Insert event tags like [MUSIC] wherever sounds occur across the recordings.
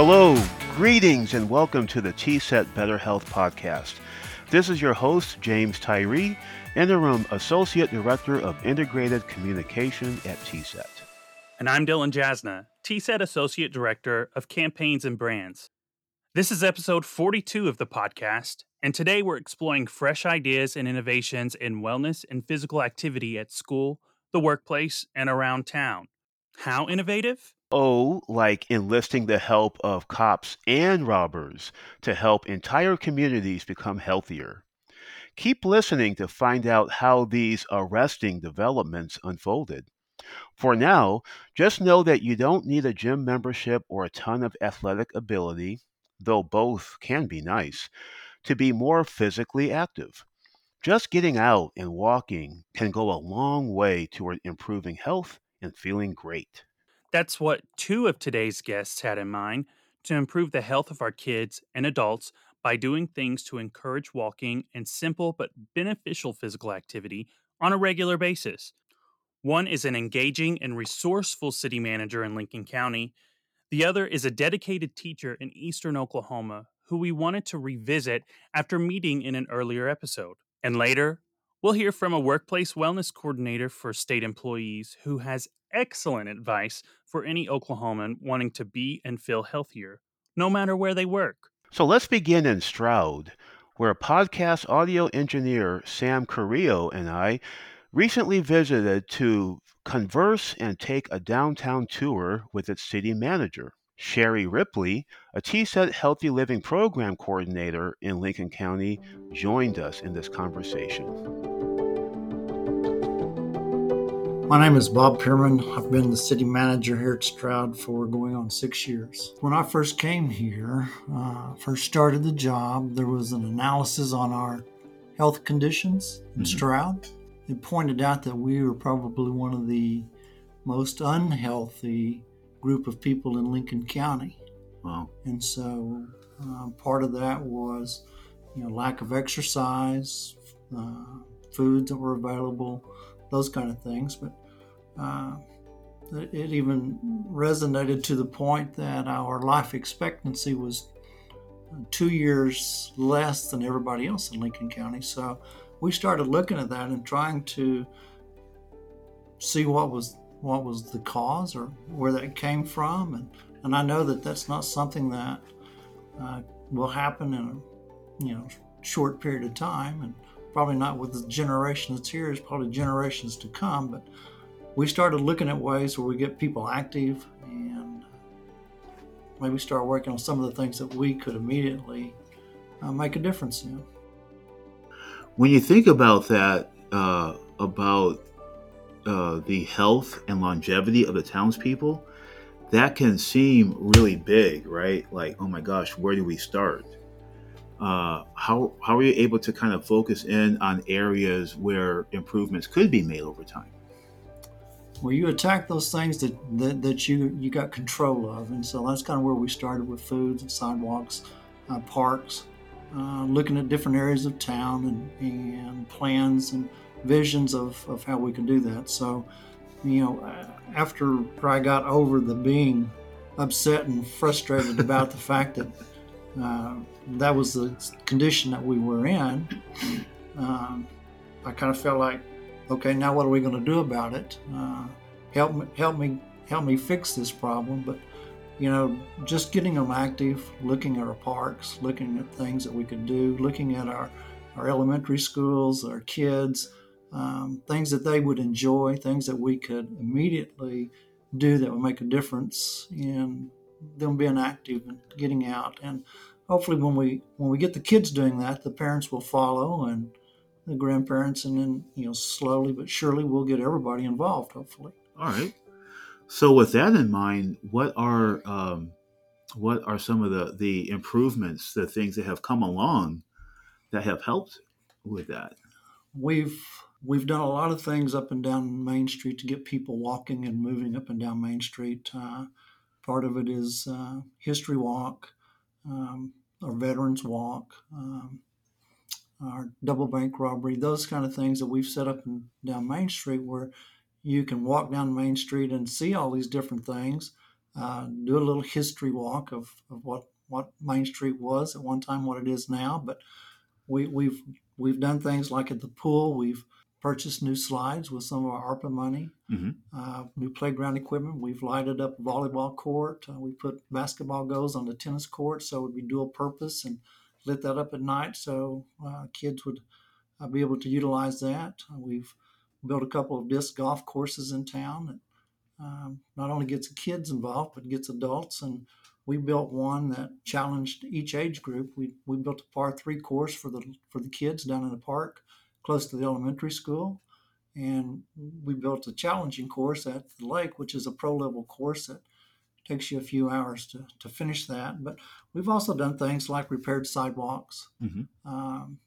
Hello, greetings, and welcome to the TSET Better Health Podcast. This is your host, James Tyree, Interim Associate Director of Integrated Communication at TSET. And I'm Dylan Jasna, TSET Associate Director of Campaigns and Brands. This is episode 42 of the podcast, and today we're exploring fresh ideas and innovations in wellness and physical activity at school, the workplace, and around town. How innovative? Oh, like enlisting the help of cops and robbers to help entire communities become healthier. Keep listening to find out how these arresting developments unfolded. For now, just know that you don't need a gym membership or a ton of athletic ability though both can be nice, to be more physically active. Just getting out and walking can go a long way toward improving health and feeling great. That's what two of today's guests had in mind to improve the health of our kids and adults by doing things to encourage walking and simple but beneficial physical activity on a regular basis. One is an engaging and resourceful city manager in Lincoln County the other is a dedicated teacher in eastern Oklahoma who we wanted to revisit after meeting in an earlier episode. And later, we'll hear from a workplace wellness coordinator for state employees who has excellent advice for any Oklahoman wanting to be and feel healthier, no matter where they work. So let's begin in Stroud, where podcast audio engineer Sam Carrillo and I recently visited to converse and take a downtown tour with its city manager. Sherry Ripley, a TSET Healthy Living Program Coordinator in Lincoln County, joined us in this conversation. My name is Bob Pearman. I've been the city manager here at Stroud for going on six years. When I first came here, uh, first started the job, there was an analysis on our health conditions in mm-hmm. Stroud it pointed out that we were probably one of the most unhealthy group of people in Lincoln County. Wow. And so uh, part of that was, you know, lack of exercise, uh, foods that were available, those kind of things. But uh, it even resonated to the point that our life expectancy was two years less than everybody else in Lincoln County. So we started looking at that and trying to see what was what was the cause or where that came from. And and I know that that's not something that uh, will happen in a you know short period of time and probably not with the generation that's here. It's probably generations to come but we started looking at ways where we get people active and maybe start working on some of the things that we could immediately uh, make a difference in. When you think about that, uh, about uh, the health and longevity of the townspeople, that can seem really big, right? Like, oh my gosh, where do we start? Uh, how how are you able to kind of focus in on areas where improvements could be made over time? Well, you attack those things that, that, that you you got control of, and so that's kind of where we started with foods sidewalks, uh, parks, uh, looking at different areas of town and, and plans and visions of, of how we can do that. So, you know, after I got over the being upset and frustrated about the fact that uh, that was the condition that we were in, um, I kind of felt like, okay, now what are we going to do about it? Uh, help me, help me, help me fix this problem. But you know, just getting them active, looking at our parks, looking at things that we could do, looking at our, our elementary schools, our kids, um, things that they would enjoy, things that we could immediately do that would make a difference in them being active and getting out. And hopefully, when we when we get the kids doing that, the parents will follow and the grandparents, and then you know, slowly but surely, we'll get everybody involved. Hopefully. All right. So, with that in mind, what are um, what are some of the the improvements, the things that have come along that have helped with that? We've we've done a lot of things up and down Main Street to get people walking and moving up and down Main Street. Uh, part of it is uh, History Walk, um, our Veterans Walk, um, our double bank robbery, those kind of things that we've set up and down Main Street where you can walk down Main Street and see all these different things. uh, do a little history walk of, of what, what Main Street was at one time, what it is now. But we, we've we've done things like at the pool. We've purchased new slides with some of our ARPA money, hmm uh, new playground equipment. We've lighted up a volleyball court. Uh, we put basketball goals on the tennis court, so it would be dual purpose and lit that up at night so uh, kids would uh, be able to utilize that. Uh, we've built a couple of disc golf courses in town that um, not only gets kids involved but gets adults. And we built one that challenged each age group. We, we built a par three course for the for the kids down in the park, close to the elementary school, and we built a challenging course at the lake, which is a pro level course that takes you a few hours to, to finish that. But we've also done things like repaired sidewalks, hmm um,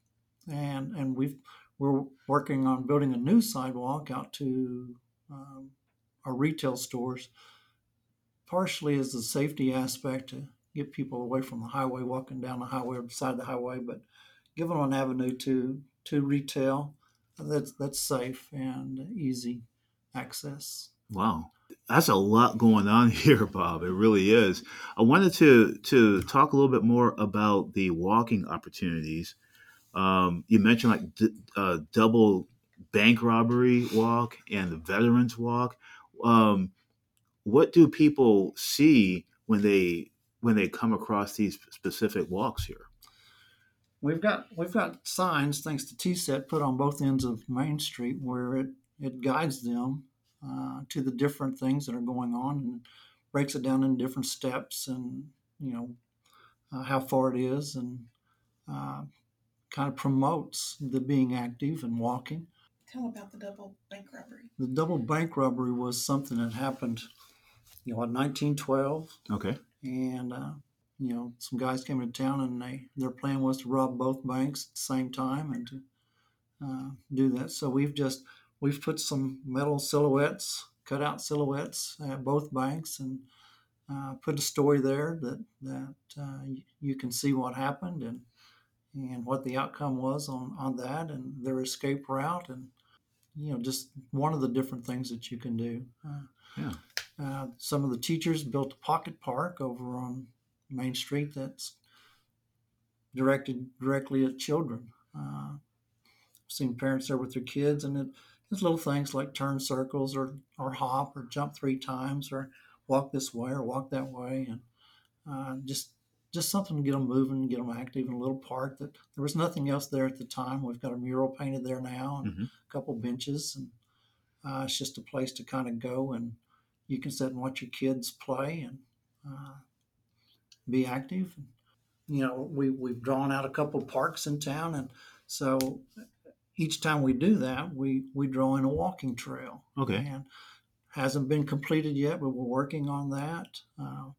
and and we've we're working on building a new sidewalk out to um, our retail stores, partially as a safety aspect to get people away from the highway, walking down the highway or beside the highway, but give them an avenue to to retail that's that's safe and easy access. Wow. That's a lot going on [LAUGHS] here, Bob. It really is. I wanted to to talk a little bit more about the walking opportunities. Um, you mentioned like d- uh, double bank robbery walk and the veterans walk. Um, what do people see when they when they come across these specific walks here? We've got we've got signs thanks to TSET put on both ends of Main Street where it it guides them uh, to the different things that are going on and breaks it down in different steps and you know uh, how far it is and uh, kind of promotes the being active and walking. Tell about the double bank robbery. The double bank robbery was something that happened, you know, in 1912, Okay. and uh, you know, some guys came into town and they their plan was to rob both banks at the same time and to uh, do that. So we've just we've put some metal silhouettes, cut out silhouettes at both banks, and uh, put a story there that that uh, you can see what happened and and what the outcome was on on that and their escape route and you know just one of the different things that you can do. Uh, Yeah. uh, some of the teachers built a pocket park over on Main Street that's directed directly at children. Uh, I've seen parents there with their kids, and it, it's little things like turn circles or or hop or jump three times or walk this way or walk that way, and uh, just just something to get them moving, get them active in a little park that there was nothing else there at the time. We've got a mural painted there now and Mhm. a couple benches, and uh, it's just a place to kind of go and you can sit and watch your kids play and uh, be active. You know, we we've drawn out a couple parks in town, and so each time we do that, we we draw in a walking trail. Okay. And hasn't been completed yet, but we're working on that. Uh,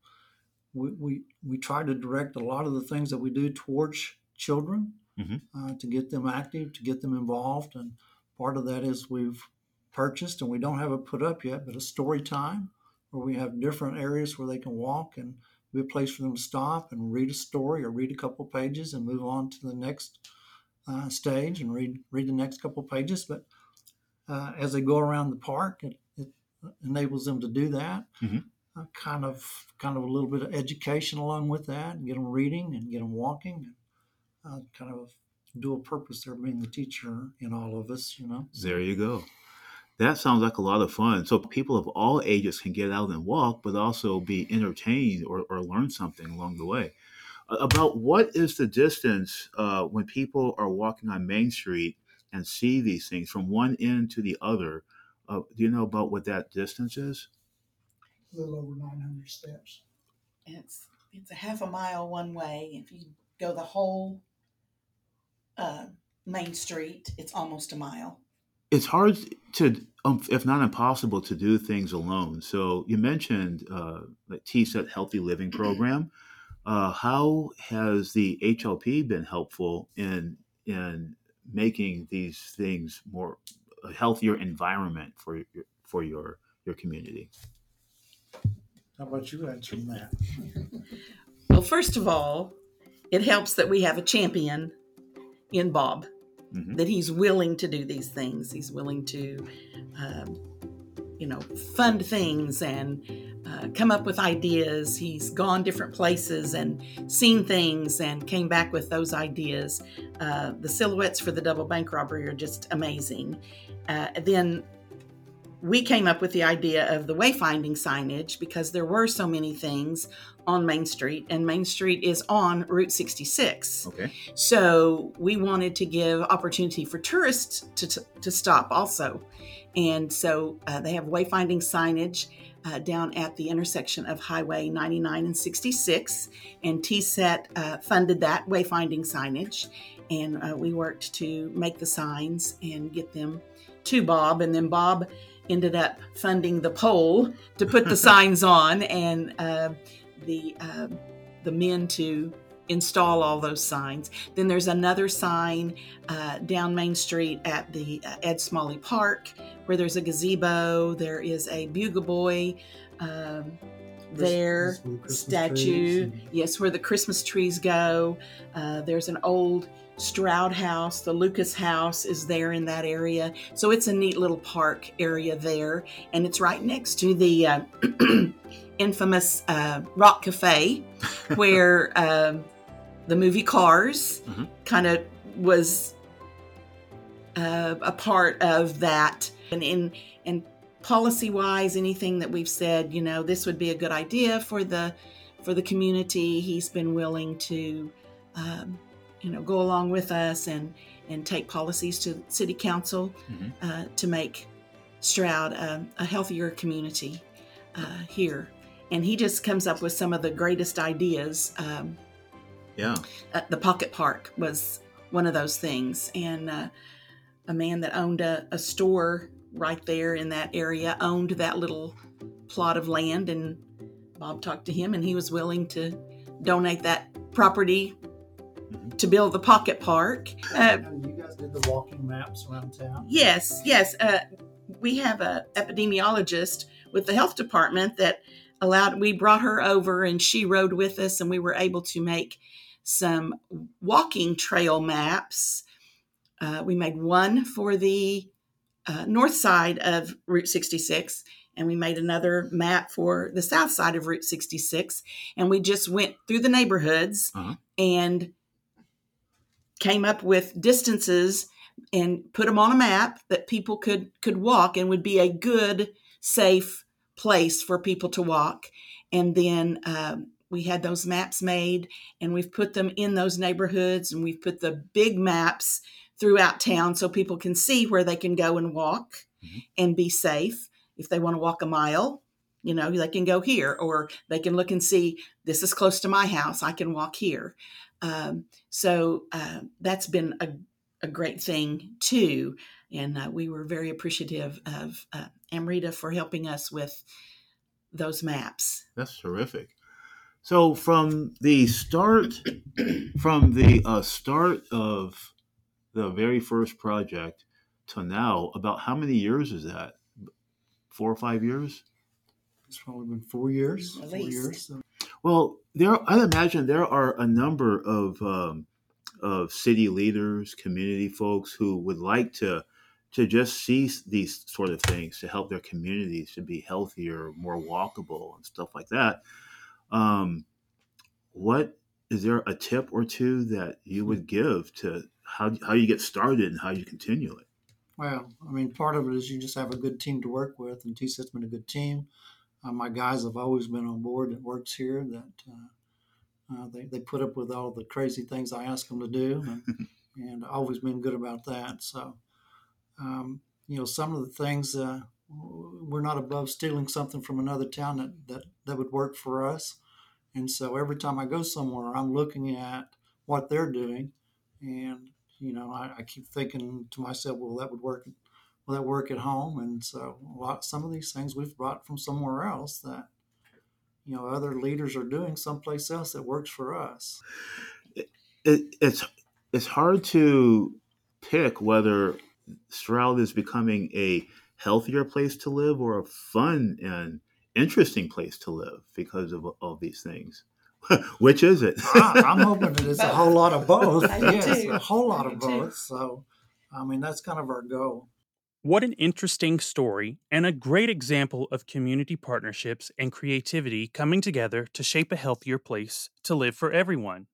we, we we try to direct a lot of the things that we do towards children Mhm. uh, to get them active, to get them involved, and part of that is we've purchased and we don't have it put up yet, but a story time where we have different areas where they can walk and be a place for them to stop and read a story or read a couple pages and move on to the next uh, stage and read read the next couple pages. But uh, as they go around the park, it, it enables them to do that. Mhm. Uh, kind of kind of a little bit of education along with that, and get them reading and get them walking. Uh, kind of dual purpose there, being the teacher in all of us, you know. There you go. That sounds like a lot of fun. So people of all ages can get out and walk, but also be entertained or, or learn something along the way. Uh, About what is the distance uh, when people are walking on Main Street and see these things from one end to the other? Uh, do you know about what that distance is? a little over 900 steps. It's it's a half a mile one way. If you go the whole uh, main street, it's almost a mile. It's hard to, um, if not impossible, to do things alone. So you mentioned uh, the TSET Healthy Living Program. Uh, how has the HLP been helpful in in making these things more a healthier environment for your, for your your community? How about you answering that? Well, first of all, it helps that we have a champion in Bob, Mhm. that he's willing to do these things. He's willing to, um, you know, fund things and uh, come up with ideas. He's gone different places and seen things and came back with those ideas. Uh, the silhouettes for the double bank robbery are just amazing. Uh, then we came up with the idea of the wayfinding signage because there were so many things on Main Street, and Main Street is on Route 66. Okay. So we wanted to give opportunity for tourists to, to, to stop also. And so uh, they have wayfinding signage uh, down at the intersection of Highway 99 and 66. And TSET uh, funded that wayfinding signage. And uh, we worked to make the signs and get them to Bob. And then Bob ended up funding the pole to put the [LAUGHS] signs on and uh, the, uh, the men to install all those signs. Then there's another sign uh, down Main Street at the uh, Ed Smalley Park where there's a gazebo. There is a bugle boy um, there, Christmas statue. Yes, where the Christmas trees go. Uh, there's an old Stroud house. The Lucas house is there in that area. So it's a neat little park area there. And it's right next to the uh, [CLEARS THROAT] infamous uh, Rock Cafe [LAUGHS] where um, the movie Cars Mhm. kind of was uh, a part of that. And in and policy wise, anything that we've said, you know, this would be a good idea for the for the community. He's been willing to, um, you know, go along with us and and take policies to city council Mhm. uh, to make Stroud a, a healthier community uh, here. And he just comes up with some of the greatest ideas. Um, Yeah. uh, the pocket park was one of those things and uh, a man that owned a, a store right there in that area owned that little plot of land and bob talked to him and he was willing to donate that property. To build the pocket park uh, you guys did the walking maps around town. Yes, yes. Uh, we have a epidemiologist with the health department that allowed. We brought her over, and she rode with us, and we were able to make some walking trail maps. Uh, we made one for the uh, north side of Route 66, and we made another map for the south side of Route 66. And we just went through the neighborhoods Uh-huh. and came up with distances and put them on a map that people could could walk and would be a good safe place for people to walk. And then um, we had those maps made and we've put them in those neighborhoods and we've put the big maps throughout town so people can see where they can go and walk Mhm. and be safe. If they want to walk a mile you know they can go here or they can look and see this is close to my house. I can walk here um, so uh, that's been a, a great thing too. And uh, we were very appreciative of uh, Amrita for helping us with those maps. That's terrific. So from the start, from the uh, start of the very first project to now, about how many years is that? Four or five years? It's probably been four years. At four least. years. So Well, there. I imagine there are a number of um, of city leaders, community folks who would like to to just see these sort of things to help their communities to be healthier, more walkable, and stuff like that. Um, what is there a tip or two that you would give to how how you get started and how you continue it? Well, I mean, part of it is you just have a good team to work with, and TSET's been a good team. Uh, my guys have always been on board that works here. That uh, uh, they they put up with all the crazy things I ask them to do, [LAUGHS] and, and always been good about that. So, um, you know, some of the things uh, we're not above stealing something from another town that that that would work for us. And so every time I go somewhere, I'm looking at what they're doing, and you know, I, I keep thinking to myself, well, that would work. Will that work at home? And so, a lot, some of these things we've brought from somewhere else that, you know, other leaders are doing someplace else that works for us. it, it's it's hard to pick whether Stroud is becoming a healthier place to live or a fun and interesting place to live because of all these things. [LAUGHS] Which is it? I, I'm hoping that it's a whole lot of [LAUGHS] both. Yes, a whole lot of both. So, I mean, that's kind of our goal. What an interesting story and a great example of community partnerships and creativity coming together to shape a healthier place to live for everyone.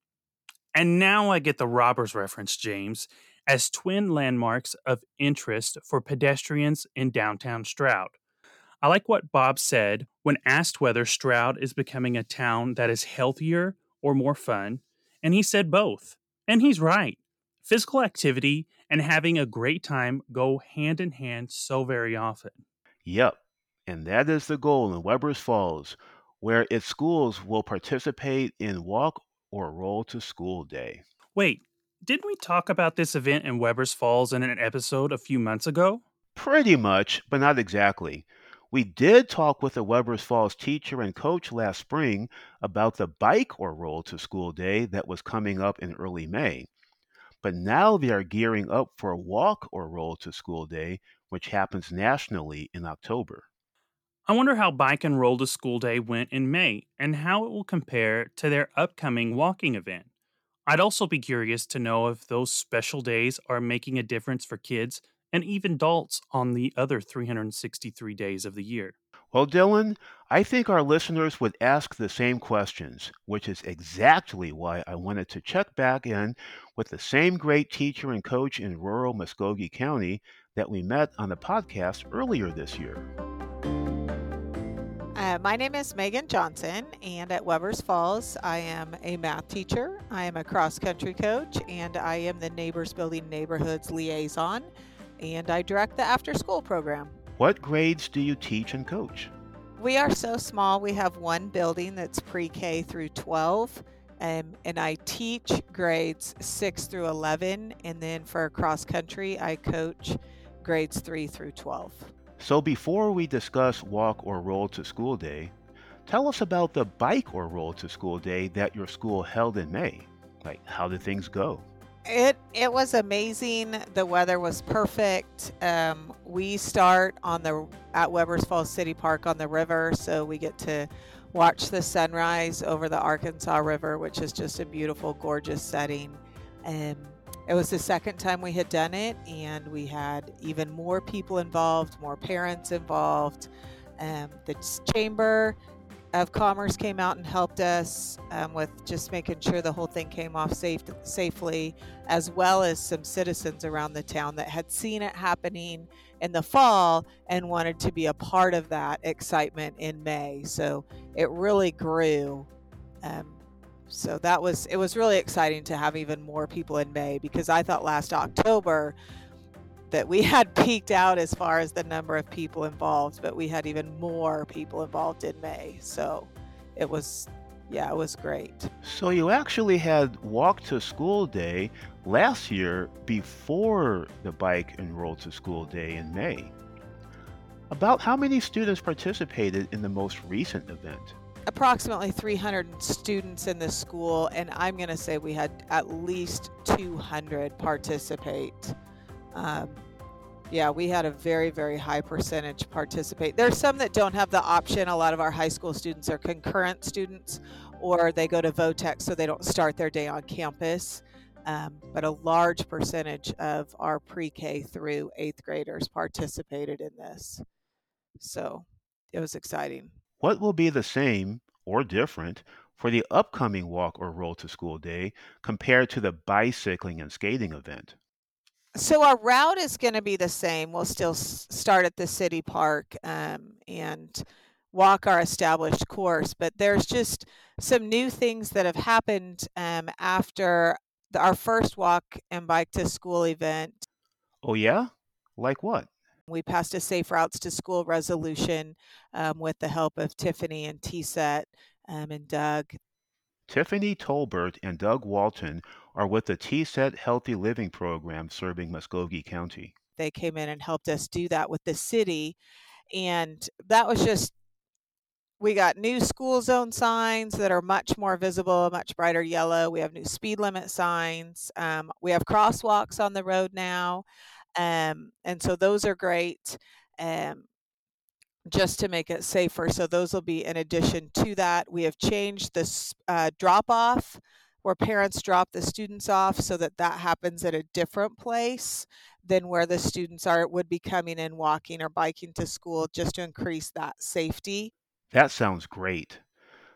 And now I get the robbers reference, James, as twin landmarks of interest for pedestrians in downtown Stroud. I like what Bob said when asked whether Stroud is becoming a town that is healthier or more fun, and he said both. And he's right. Physical activity and having a great time go hand in hand so very often. Yep, and that is the goal in Webbers Falls, where its schools will participate in Walk or Roll to School Day. Wait, didn't we talk about this event in Webbers Falls in an episode a few months ago? Pretty much, but not exactly. We did talk with a Webbers Falls teacher and coach last spring about the bike or roll to school day that was coming up in early May. But now they are gearing up for a walk or roll to school day, which happens nationally in October. I wonder how Bike and Roll to School Day went in May and how it will compare to their upcoming walking event. I'd also be curious to know if those special days are making a difference for kids and even adults on the other 363 days of the year. Well, Dylan, I think our listeners would ask the same questions, which is exactly why I wanted to check back in with the same great teacher and coach in rural Muskogee County that we met on the podcast earlier this year. Uh, my name is Megan Johnson, and at Webbers Falls, I am a math teacher, I am a cross country coach, and I am the Neighbors Building Neighborhoods liaison and I direct the after school program. What grades do you teach and coach? We are so small, we have one building that's pre K through 12. Um, and I teach grades 6 through 11. And then for cross country, I coach grades 3 through 12. So before we discuss walk or roll to school day, tell us about the bike or roll to school day that your school held in May. Like, how did things go? It it was amazing. The weather was perfect. Um, we start on the at Webbers Falls City Park on the river, so we get to watch the sunrise over the Arkansas River, which is just a beautiful, gorgeous setting. Um, it was the second time we had done it, and we had even more people involved, more parents involved. Um, the chamber of Commerce came out and helped us um, with just making sure the whole thing came off safe, safely, as well as some citizens around the town that had seen it happening in the fall and wanted to be a part of that excitement in May. So it really grew. Um, so that was it was really exciting to have even more people in May because I thought last October that we [LAUGHS] had peaked out as far as the number of people involved, but we had even more people involved in May. So it was, yeah, it was great. So you actually had Walk to School Day last year before the Bike and Roll to School Day in May. About how many students participated in the most recent event? Approximately 300 students in the school, and I'm going to say we had at least 200 participate. Um, yeah, we had a very, very high percentage participate. There's some that don't have the option. A lot of our high school students are concurrent students, or they go to Vo-Tech, so they don't start their day on campus. Um, but a large percentage of our pre K through eighth graders participated in this. So it was exciting. What will be the same or different for the upcoming walk or roll to school day compared to the bicycling and skating event? So our route is going to be the same. We'll still start at the city park um, and walk our established course, but there's just some new things that have happened um, after the, our first walk and bike to school event. Oh yeah, like what? We passed a safe routes to school resolution um, with the help of Tiffany and TSET um, and Doug. Tiffany Tolbert and Doug Walton are with the TSET Healthy Living Program serving Muskogee County. They came in and helped us do that with the city. And that was just, we got new school zone signs that are much more visible, much brighter yellow. We have new speed limit signs. Um, we have crosswalks on the road now. Um, and so those are great. Um, just to make it safer. So those will be in addition to that. We have changed this uh, drop off where parents drop the students off so that that happens at a different place than where the students are would be coming in walking or biking to school just to increase that safety. That sounds great.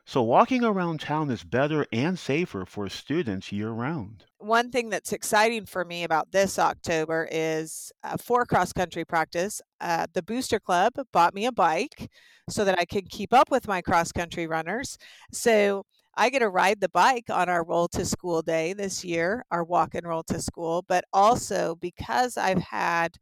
So, walking around town is better and safer for students year round. One thing that's exciting for me about this October is uh, for cross country practice, uh, the Booster Club bought me a bike so that I can keep up with my cross country runners. So, I get to ride the bike on our roll to school day this year, our walk and roll to school, but also because I've had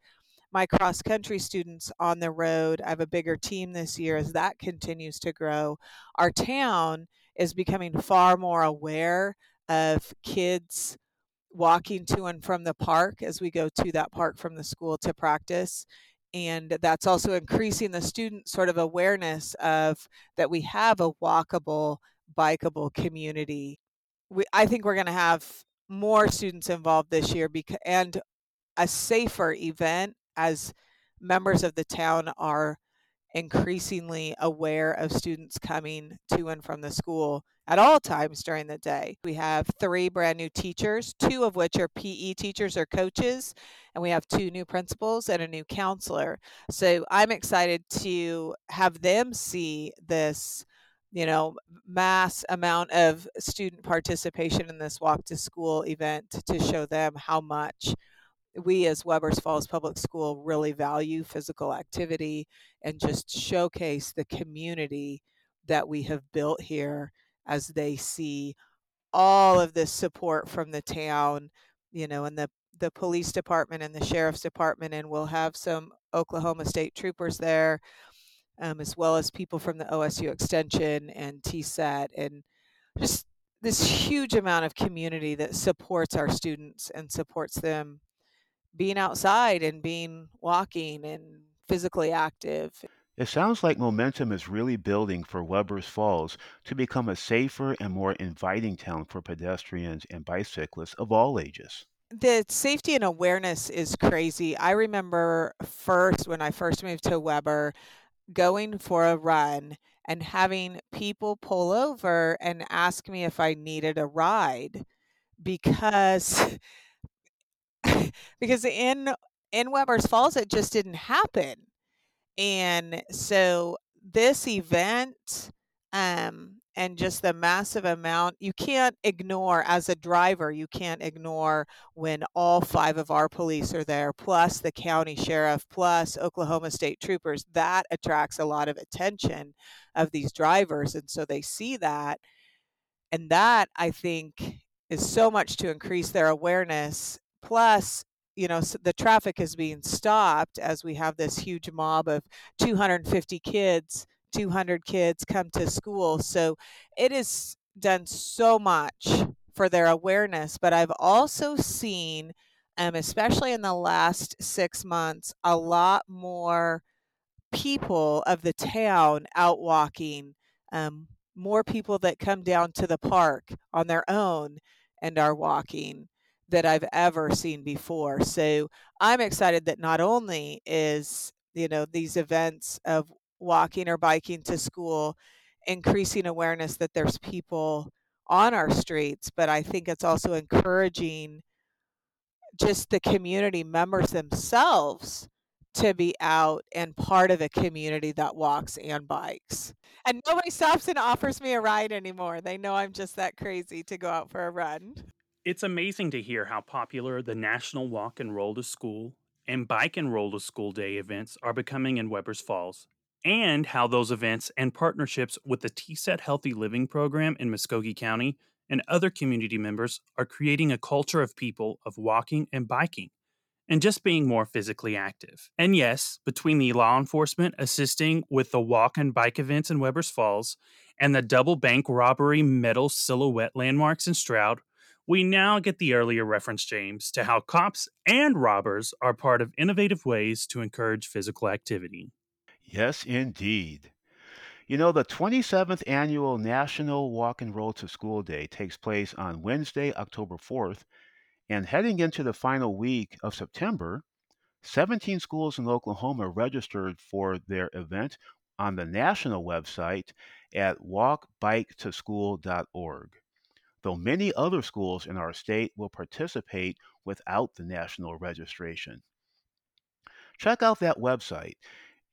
my cross country students on the road. I have a bigger team this year as that continues to grow. Our town is becoming far more aware of kids walking to and from the park as we go to that park from the school to practice. And that's also increasing the student sort of awareness of that we have a walkable, bikeable community. We, I think we're going to have more students involved this year because, and a safer event as members of the town are increasingly aware of students coming to and from the school at all times during the day. We have three brand new teachers, two of which are PE teachers or coaches, and we have two new principals and a new counselor. So I'm excited to have them see this you know mass amount of student participation in this walk to school event to show them how much we as Webbers Falls Public School really value physical activity and just showcase the community that we have built here as they see all of this support from the town, you know, and the the police department and the sheriff's department, and we'll have some Oklahoma State troopers there, um, as well as people from the OSU Extension and TSET, and just this huge amount of community that supports our students and supports them being outside and being walking and physically active. It sounds like momentum is really building for Webbers Falls to become a safer and more inviting town for pedestrians and bicyclists of all ages. The safety and awareness is crazy. I remember first when I first moved to Weber going for a run and having people pull over and ask me if I needed a ride because [LAUGHS] [LAUGHS] because in in Webbers Falls it just didn't happen. And so this event um and just the massive amount you can't ignore as a driver you can't ignore when all five of our police are there plus the county sheriff plus oklahoma state troopers that attracts a lot of attention of these drivers and so they see that and that i think is so much to increase their awareness plus you know the traffic is being stopped as we have this huge mob of 250 kids 200 kids come to school. So it has done so much for their awareness but i've also seen um, especially in the last six months a lot more people of the town out walking um, more people that come down to the park on their own and are walking that I've ever seen before. So I'm excited that not only is, you know, these events of walking or biking to school increasing awareness that there's people on our streets, but I think it's also encouraging just the community members themselves to be out and part of a community that walks and bikes. And nobody stops and offers me a ride anymore. They know I'm just that crazy to go out for a run. It's amazing to hear how popular the National Walk and Roll to School and Bike and Roll to School Day events are becoming in Webbers Falls, and how those events and partnerships with the TSET Healthy Living program in Muskogee County and other community members are creating a culture of people of walking and biking and just being more physically active. And yes, between the law enforcement assisting with the walk and bike events in Webbers Falls and the double bank robbery metal silhouette landmarks in Stroud, we now get the earlier reference, James, to how cops and robbers are part of innovative ways to encourage physical activity. Yes, indeed. You know, the 27th annual National Walk and Roll to School Day takes place on Wednesday, October 4th, and heading into the final week of September, 17 schools in Oklahoma registered for their event on the national website at walkbiketoschool.org though many other schools in our state will participate without the national registration. Check out that website.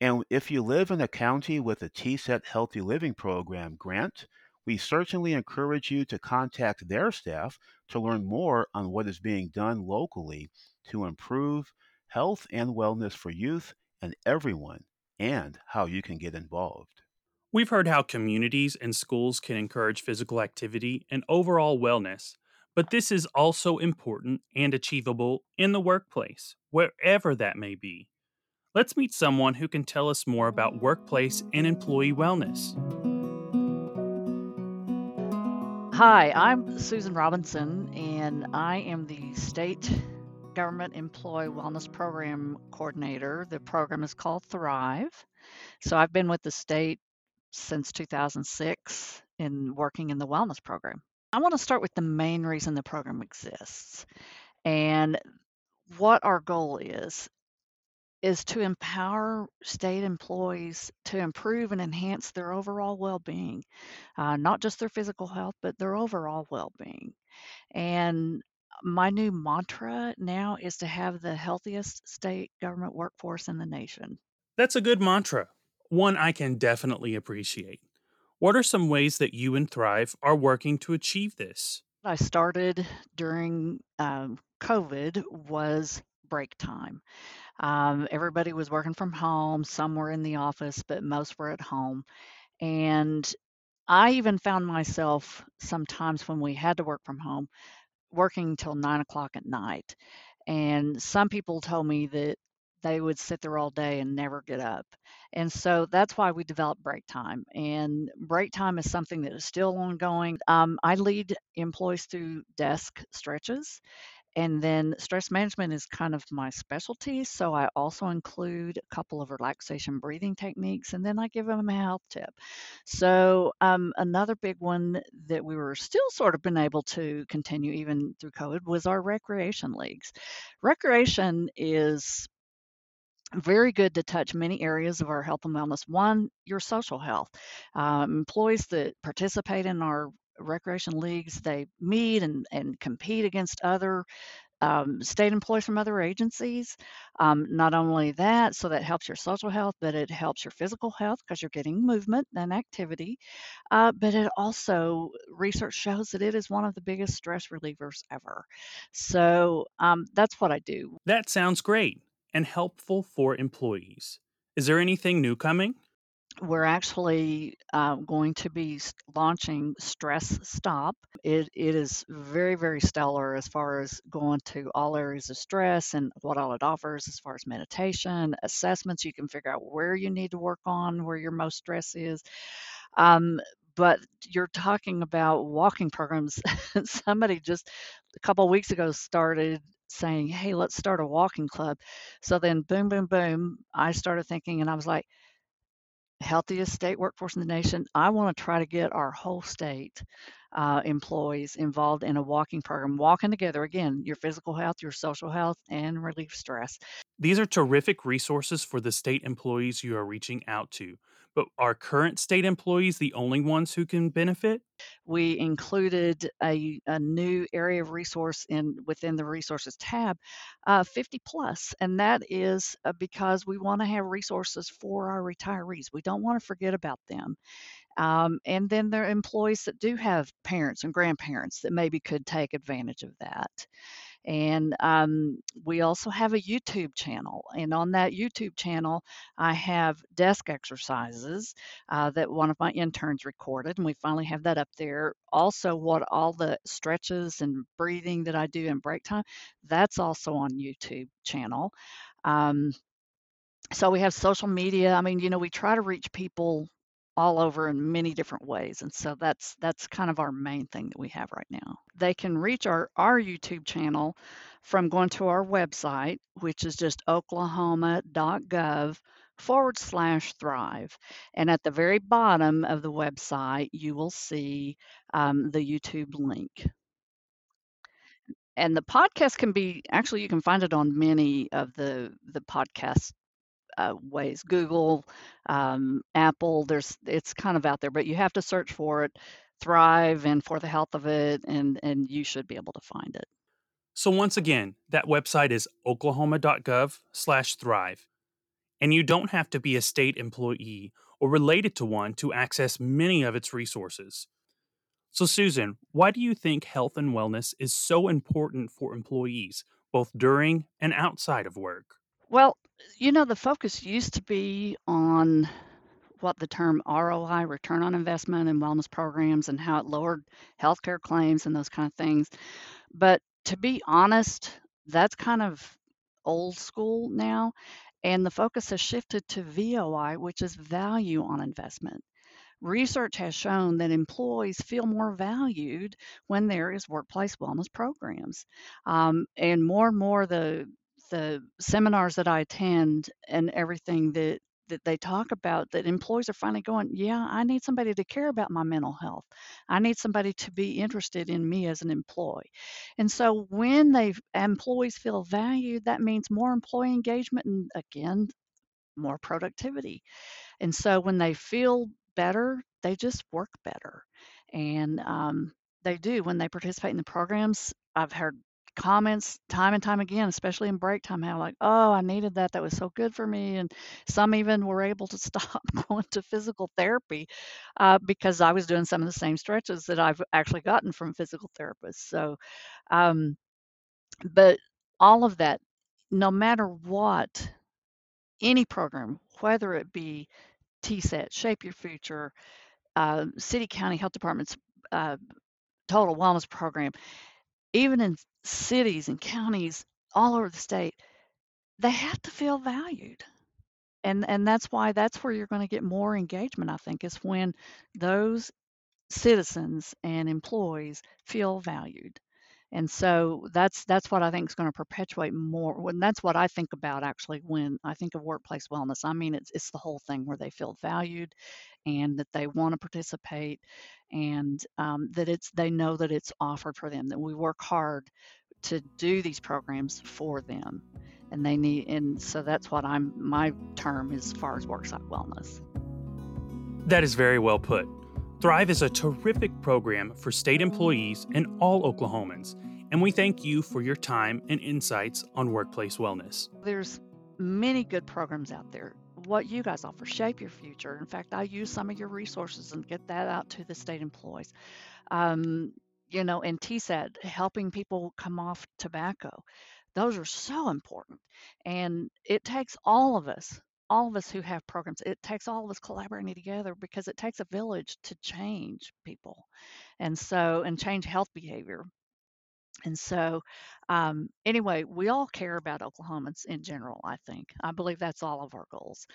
And if you live in a county with a TSET Healthy Living Program grant, we certainly encourage you to contact their staff to learn more on what is being done locally to improve health and wellness for youth and everyone, and how you can get involved. We've heard how communities and schools can encourage physical activity and overall wellness, but this is also important and achievable in the workplace, wherever that may be. Let's meet someone who can tell us more about workplace and employee wellness. Hi, I'm Susan Robinson, and I am the state government employee wellness program coordinator. The program is called Thrive. So I've been with the state since 2006 in working in the wellness program. I want to start with the main reason the program exists and what our goal is is to empower state employees to improve and enhance their overall well-being uh, not just their physical health but their overall well-being. And my new mantra now is to have the healthiest state government workforce in the nation. That's a good mantra, one I can definitely appreciate. What are some ways that you and Thrive are working to achieve this? I started during um, COVID was break time. Um, everybody was working from home, some were in the office, but most were at home. And I even found myself sometimes when we had to work from home working till nine o'clock at night. And some people told me that they would sit there all day and never get up. And so that's why we developed break time. And break time is something that is still ongoing. Um, I lead employees through desk stretches. And then stress management is kind of my specialty. So I also include a couple of relaxation breathing techniques and then I give them a health tip. So, um, another big one that we were still sort of been able to continue even through COVID was our recreation leagues. Recreation is very good to touch many areas of our health and wellness. One, your social health. Um, employees that participate in our recreation leagues, they meet and, and compete against other um, state employees from other agencies. Um, not only that, so that helps your social health, but it helps your physical health because you're getting movement and activity. Uh, but it also, research shows that it is one of the biggest stress relievers ever. So um, that's what I do. That sounds great and helpful for employees. Is there anything new coming? we're actually uh, going to be launching Stress Stop. It, it is very, very stellar as far as going to all areas of stress and what all it offers as far as meditation, assessments. You can figure out where you need to work on, where your most stress is. Um, but you're talking about walking programs. [LAUGHS] Somebody just a couple weeks ago started saying, Hey, let's start a walking club. So then, boom, boom, boom, I started thinking, and I was like, healthiest state workforce in the nation. I want to try to get our whole state uh, employees involved in a walking program, walking together again, your physical health, your social health, and relief stress. These are terrific resources for the state employees you are reaching out to. But are current state employees the only ones who can benefit? We included a, a new area of resource in within the resources tab, uh, 50 plus, and that is uh, because we want to have resources for our retirees. We don't want to forget about them. Um, and then there are employees that do have parents and grandparents that maybe could take advantage of that. And um, we also have a YouTube channel. And on that YouTube channel, I have desk exercises uh, that one of my interns recorded. And we finally have that up there. Also, what all the stretches and breathing that I do in break time, that's also on YouTube channel. Um, so we have social media. I mean, you know, we try to reach people all over in many different ways and so that's that's kind of our main thing that we have right now. They can reach our our youtube channel from going to our website which is just oklahoma.gov forward slash thrive and at the very bottom of the website you will see um, the youtube link. And the podcast can be actually you can find it on many of the the podcast uh, ways google um, apple there's it's kind of out there but you have to search for it thrive and for the health of it and and you should be able to find it So once again, that website is oklahoma.gov slash thrive. And you don't have to be a state employee or related to one to access many of its resources. So, Susan, why do you think health and wellness is so important for employees, both during and outside of work? Well, you know, the focus used to be on what the term ROI, return on investment in wellness programs, and how it lowered healthcare claims and those kind of things. But to be honest, that's kind of old school now. And the focus has shifted to VOI, which is value on investment. Research has shown that employees feel more valued when there is workplace wellness programs. Um, and more and more the the seminars that I attend and everything that that they talk about that employees are finally going, yeah, I need somebody to care about my mental health. I need somebody to be interested in me as an employee. And so when they employees feel valued, that means more employee engagement and again, more productivity. And so when they feel better, they just work better. And um, they do when they participate in the programs. I've heard comments time and time again, especially in break time, how like, oh, I needed that. That was so good for me. And some even were able to [LAUGHS] stop going to physical therapy uh, because I was doing some of the same stretches that I've actually gotten from physical therapists. So, um, but all of that, no matter what, any program, whether it be TSET, Shape Your Future, uh, city, county health departments, uh, total wellness program, even in cities and counties all over the state, they have to feel valued. And and that's why that's where you're going to get more engagement, I think, is when those citizens and employees feel valued. And so that's that's what I think is going to perpetuate more. When that's what I think about actually when I think of workplace wellness. I mean, it's it's the whole thing where they feel valued, and that they want to participate, and um, that it's they know that it's offered for them. That we work hard to do these programs for them, and they need. And so that's what I'm. My term as far as worksite wellness. That is very well put. Thrive is a terrific program for state employees and all Oklahomans, and we thank you for your time and insights on workplace wellness. There's many good programs out there. What you guys offer, Shape Your Future. In fact, I use some of your resources and get that out to the state employees. Um, you know, and TSET, helping people come off tobacco. Those are so important. And it takes all of us all of us who have programs, it takes all of us collaborating together because it takes a village to change people and so, and change health behavior. And so, um, anyway, we all care about Oklahomans in general, I think. I believe that's all of our goals.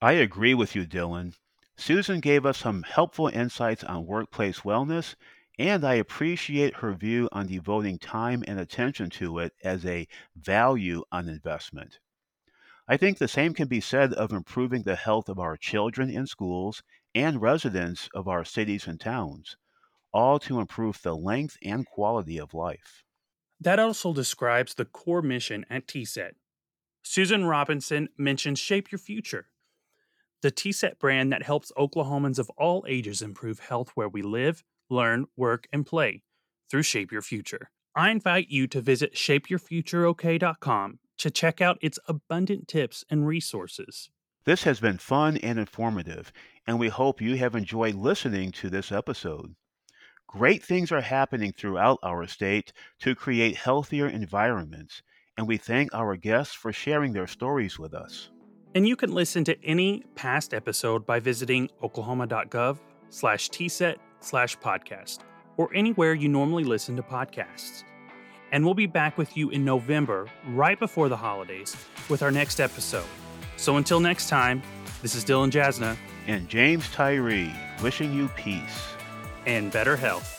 I agree with you, Dylan. Susan gave us some helpful insights on workplace wellness, and I appreciate her view on devoting time and attention to it as a value on investment. I think the same can be said of improving the health of our children in schools and residents of our cities and towns, all to improve the length and quality of life. That also describes the core mission at TSET. Susan Robinson mentions Shape Your Future, the TSET brand that helps Oklahomans of all ages improve health where we live, learn, work, and play through Shape Your Future. I invite you to visit shapeyourfutureok.com to check out its abundant tips and resources. This has been fun and informative, and we hope you have enjoyed listening to this episode. Great things are happening throughout our state to create healthier environments, and we thank our guests for sharing their stories with us. And you can listen to any past episode by visiting oklahoma.gov slash tset slash podcast or anywhere you normally listen to podcasts and we'll be back with you in November, right before the holidays, with our next episode. So until next time, this is Dylan Jasna and James Tyree wishing you peace and better health.